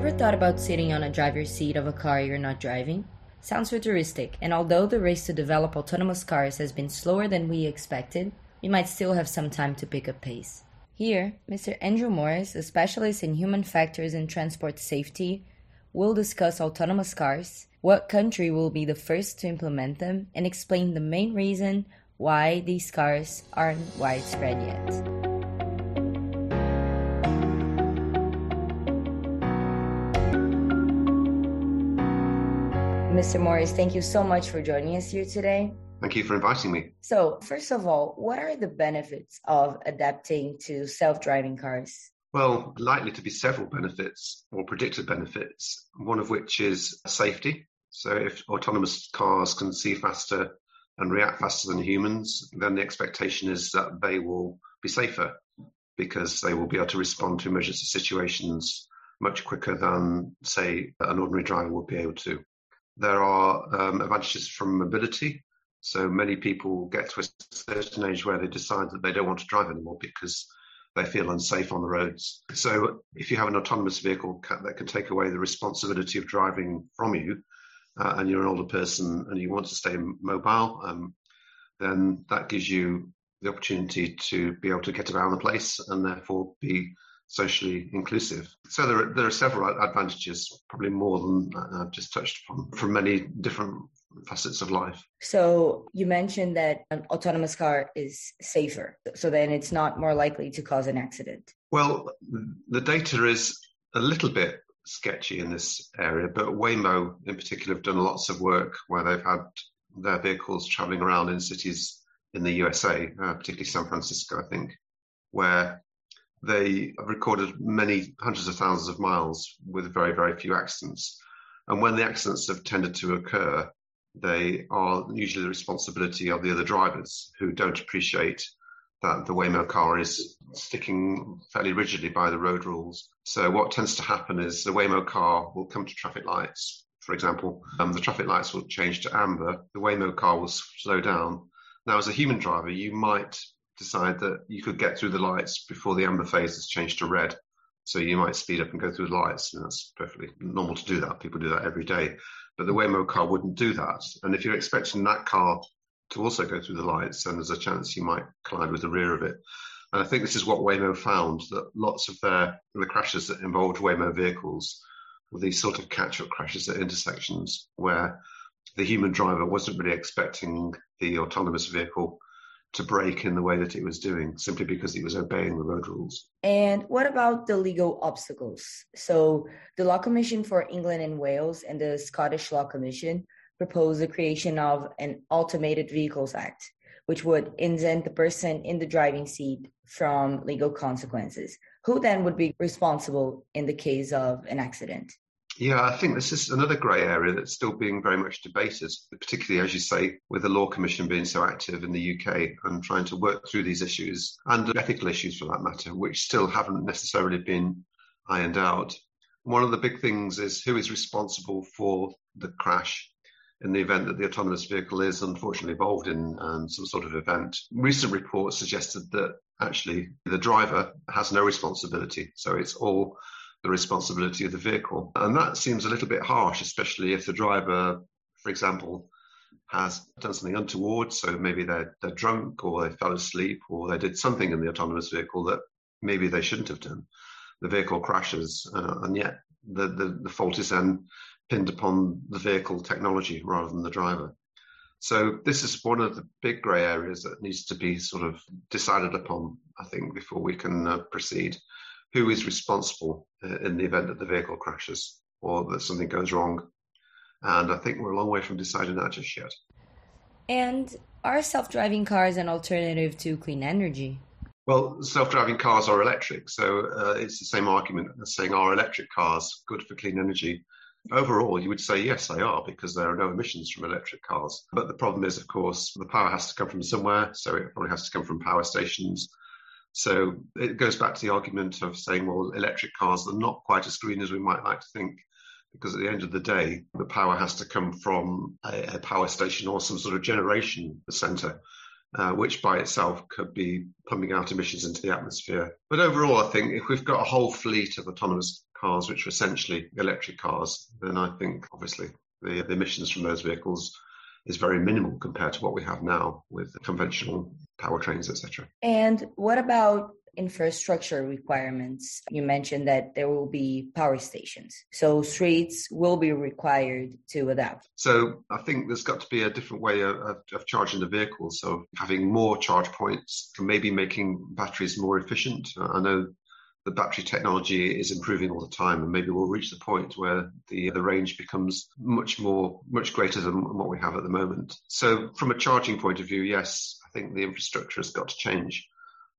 ever thought about sitting on a driver's seat of a car you're not driving? Sounds futuristic, and although the race to develop autonomous cars has been slower than we expected, we might still have some time to pick up pace. Here, Mr. Andrew Morris, a specialist in human factors and transport safety, will discuss autonomous cars, what country will be the first to implement them, and explain the main reason why these cars aren't widespread yet. Mr. Morris, thank you so much for joining us here today. Thank you for inviting me. So, first of all, what are the benefits of adapting to self driving cars? Well, likely to be several benefits or predicted benefits, one of which is safety. So, if autonomous cars can see faster and react faster than humans, then the expectation is that they will be safer because they will be able to respond to emergency situations much quicker than, say, an ordinary driver would be able to. There are um, advantages from mobility. So many people get to a certain age where they decide that they don't want to drive anymore because they feel unsafe on the roads. So if you have an autonomous vehicle that can take away the responsibility of driving from you, uh, and you're an older person and you want to stay mobile, um, then that gives you the opportunity to be able to get around the place and therefore be socially inclusive. So there are, there are several advantages, probably more than I've just touched upon, from many different facets of life. So you mentioned that an autonomous car is safer, so then it's not more likely to cause an accident. Well, the data is a little bit sketchy in this area, but Waymo in particular have done lots of work where they've had their vehicles traveling around in cities in the USA, uh, particularly San Francisco, I think, where they have recorded many hundreds of thousands of miles with very, very few accidents. And when the accidents have tended to occur, they are usually the responsibility of the other drivers who don't appreciate that the Waymo car is sticking fairly rigidly by the road rules. So what tends to happen is the Waymo car will come to traffic lights. For example, um, the traffic lights will change to amber. The Waymo car will slow down. Now, as a human driver, you might decide that you could get through the lights before the amber phase has changed to red. So you might speed up and go through the lights, and that's perfectly normal to do that. People do that every day. But the Waymo car wouldn't do that. And if you're expecting that car to also go through the lights, then there's a chance you might collide with the rear of it. And I think this is what Waymo found that lots of their the crashes that involved Waymo vehicles were these sort of catch-up crashes at intersections where the human driver wasn't really expecting the autonomous vehicle to brake in the way that it was doing simply because it was obeying the road rules. And what about the legal obstacles? So, the Law Commission for England and Wales and the Scottish Law Commission proposed the creation of an Automated Vehicles Act, which would exempt the person in the driving seat from legal consequences. Who then would be responsible in the case of an accident? Yeah, I think this is another grey area that's still being very much debated, particularly, as you say, with the Law Commission being so active in the UK and trying to work through these issues and ethical issues for that matter, which still haven't necessarily been ironed out. One of the big things is who is responsible for the crash in the event that the autonomous vehicle is unfortunately involved in um, some sort of event. Recent reports suggested that actually the driver has no responsibility. So it's all the responsibility of the vehicle. And that seems a little bit harsh, especially if the driver, for example, has done something untoward. So maybe they're, they're drunk or they fell asleep or they did something in the autonomous vehicle that maybe they shouldn't have done. The vehicle crashes, uh, and yet the, the, the fault is then pinned upon the vehicle technology rather than the driver. So this is one of the big grey areas that needs to be sort of decided upon, I think, before we can uh, proceed who is responsible uh, in the event that the vehicle crashes or that something goes wrong. And I think we're a long way from deciding that just yet. And are self driving cars an alternative to clean energy? Well, self driving cars are electric, so uh, it's the same argument as saying are electric cars good for clean energy? Overall, you would say yes, they are, because there are no emissions from electric cars. But the problem is, of course, the power has to come from somewhere, so it probably has to come from power stations. So it goes back to the argument of saying, well, electric cars are not quite as green as we might like to think, because at the end of the day, the power has to come from a, a power station or some sort of generation center. Uh, which by itself could be pumping out emissions into the atmosphere. But overall, I think if we've got a whole fleet of autonomous cars, which are essentially electric cars, then I think obviously the, the emissions from those vehicles is very minimal compared to what we have now with conventional powertrains, etc. And what about infrastructure requirements? You mentioned that there will be power stations. So streets will be required to adapt. So I think there's got to be a different way of, of, charging the vehicles. So having more charge points, maybe making batteries more efficient. I know the battery technology is improving all the time, and maybe we'll reach the point where the the range becomes much more, much greater than what we have at the moment. So, from a charging point of view, yes, I think the infrastructure has got to change.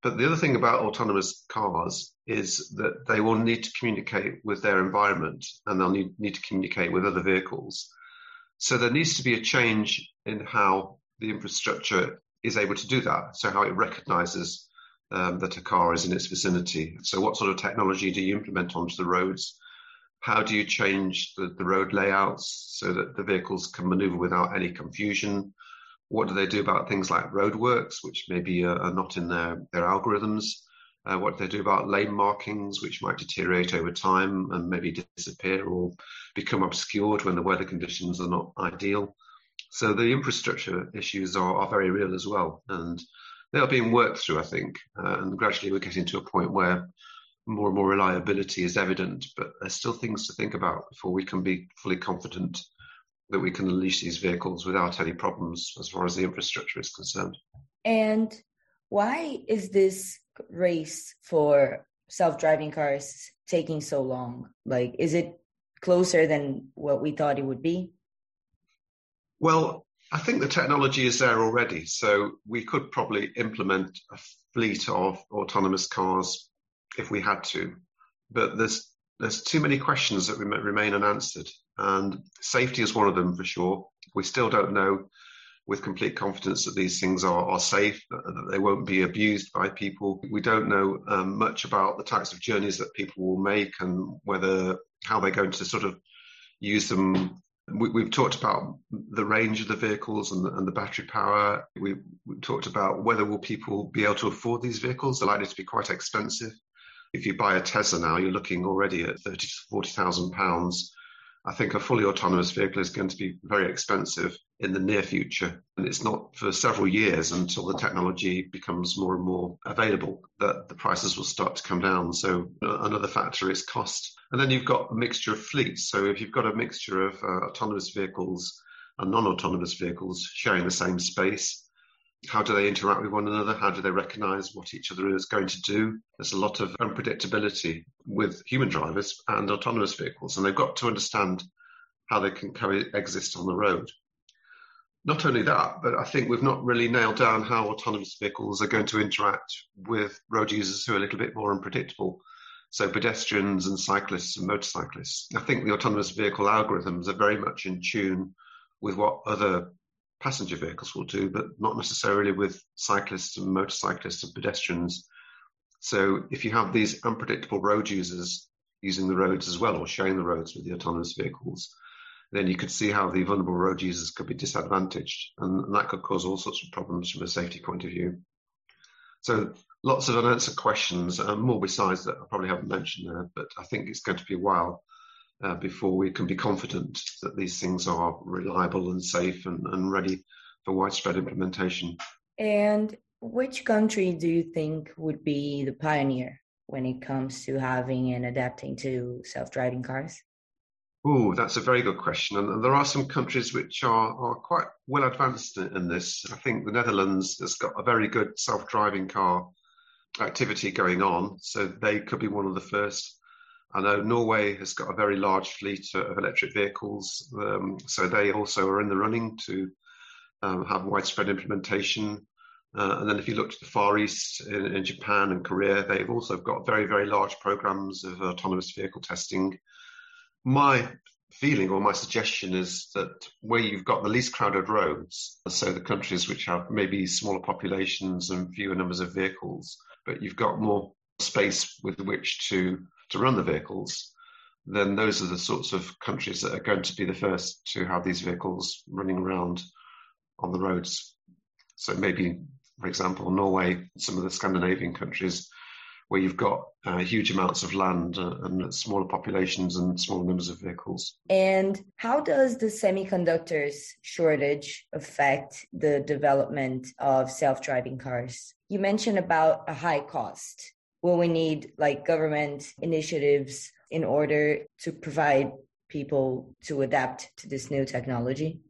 But the other thing about autonomous cars is that they will need to communicate with their environment, and they'll need, need to communicate with other vehicles. So there needs to be a change in how the infrastructure is able to do that. So how it recognizes um, that a car is in its vicinity. So, what sort of technology do you implement onto the roads? How do you change the, the road layouts so that the vehicles can maneuver without any confusion? What do they do about things like roadworks, which maybe are, are not in their, their algorithms? Uh, what do they do about lane markings, which might deteriorate over time and maybe disappear or become obscured when the weather conditions are not ideal? So the infrastructure issues are, are very real as well. And they are being worked through, I think, uh, and gradually we're getting to a point where more and more reliability is evident, but there's still things to think about before we can be fully confident that we can unleash these vehicles without any problems as far as the infrastructure is concerned. And why is this race for self-driving cars taking so long? Like, is it closer than what we thought it would be? Well, I think the technology is there already, so we could probably implement a fleet of autonomous cars if we had to. But there's there's too many questions that remain unanswered, and safety is one of them for sure. We still don't know with complete confidence that these things are, are safe, that they won't be abused by people. We don't know um, much about the types of journeys that people will make and whether how they're going to sort of use them we, have talked about the range of the vehicles and the, and the battery power. We, have talked about whether will people be able to afford these vehicles. They're likely to be quite expensive. If you buy a Tesla now, you're looking already at thirty to forty thousand pounds I think a fully autonomous vehicle is going to be very expensive in the near future. And it's not for several years until the technology becomes more and more available that the prices will start to come down. So another factor is cost. And then you've got a mixture of fleets. So if you've got a mixture of uh, autonomous vehicles and non-autonomous vehicles sharing the same space, how do they interact with one another? How do they recognize what each other is going to do? There's a lot of unpredictability with human drivers and autonomous vehicles, and they've got to understand how they can coexist on the road. Not only that, but I think we've not really nailed down how autonomous vehicles are going to interact with road users who are a little bit more unpredictable. So pedestrians and cyclists and motorcyclists. I think the autonomous vehicle algorithms are very much in tune with what other passenger vehicles will do, but not necessarily with cyclists and motorcyclists and pedestrians. So if you have these unpredictable road users using the roads as well or sharing the roads with the autonomous vehicles, then you could see how the vulnerable road users could be disadvantaged. And that could cause all sorts of problems from a safety point of view. So lots of unanswered questions, and more besides that I probably haven't mentioned there, but I think it's going to be a while uh, before we can be confident that these things are reliable and safe and, and ready for widespread implementation. And which country do you think would be the pioneer when it comes to having and adapting to self-driving cars? Oh, that's a very good question. And there are some countries which are, are quite well advanced in this. I think the Netherlands has got a very good self-driving car activity going on. So they could be one of the first. I know Norway has got a very large fleet of electric vehicles, um, so they also are in the running to um, have widespread implementation. Uh, and then if you look to the Far East in, in, Japan and Korea, they've also got very, very large programs of autonomous vehicle testing. My feeling or my suggestion is that where you've got the least crowded roads, so the countries which have maybe smaller populations and fewer numbers of vehicles, but you've got more space with which to to run the vehicles, then those are the sorts of countries that are going to be the first to have these vehicles running around on the roads. So maybe, for example, Norway, some of the Scandinavian countries where you've got uh, huge amounts of land uh, and smaller populations and smaller numbers of vehicles. And how does the semiconductors shortage affect the development of self-driving cars? You mentioned about a high cost. Will we need like government initiatives in order to provide people to adapt to this new technology?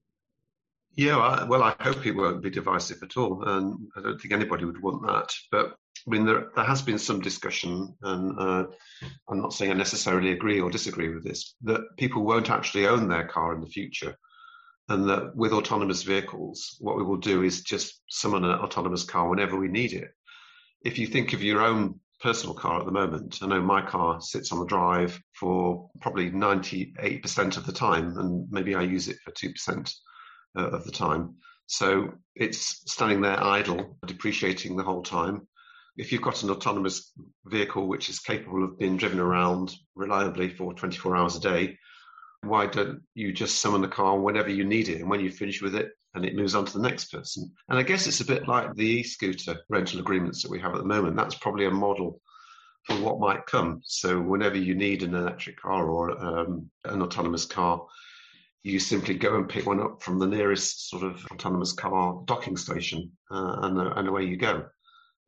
Yeah, well, I hope it won't be divisive at all, and I don't think anybody would want that. But I mean, there, there has been some discussion, and uh, I'm not saying I necessarily agree or disagree with this, that people won't actually own their car in the future. And that with autonomous vehicles, what we will do is just summon an autonomous car whenever we need it. If you think of your own personal car at the moment, I know my car sits on the drive for probably 98% of the time, and maybe I use it for 2% uh, of the time. So it's standing there idle, depreciating the whole time. If you've got an autonomous vehicle which is capable of being driven around reliably for 24 hours a day, why don't you just summon the car whenever you need it? And when you finish with it and it moves on to the next person? And I guess it's a bit like the e-scooter rental agreements that we have at the moment. That's probably a model for what might come. So whenever you need an electric car or um, an autonomous car, you simply go and pick one up from the nearest sort of autonomous car docking station uh, and, and away you go.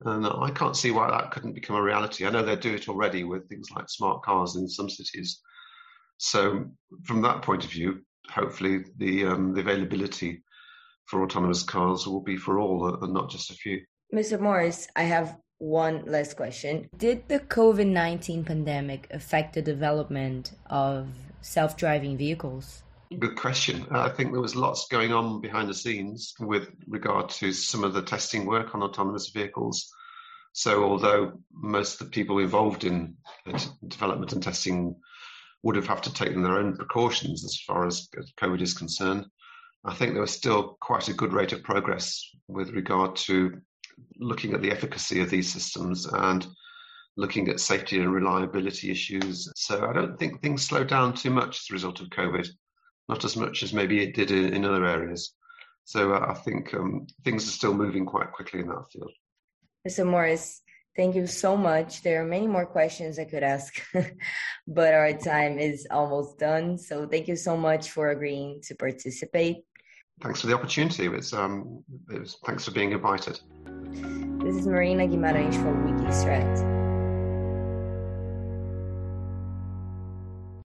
And I can't see why that couldn't become a reality. I know they do it already with things like smart cars in some cities. So, from that point of view, hopefully the, um, the availability for autonomous cars will be for all uh, and not just a few. Mr. Morris, I have one last question. Did the COVID 19 pandemic affect the development of self driving vehicles? Good question. Uh, I think there was lots going on behind the scenes with regard to some of the testing work on autonomous vehicles. So, although most of the people involved in development and testing would have have to take their own precautions as far as COVID is concerned, I think there was still quite a good rate of progress with regard to looking at the efficacy of these systems and looking at safety and reliability issues. So I don't think things slowed down too much as a result of COVID not as much as maybe it did in, in other areas. So uh, I think um, things are still moving quite quickly in that field. Mr. Morris, thank you so much. There are many more questions I could ask, but our time is almost done. So thank you so much for agreeing to participate. Thanks for the opportunity. It's, um, it was, thanks for being invited. This is Marina Guimarães for Wikistrat.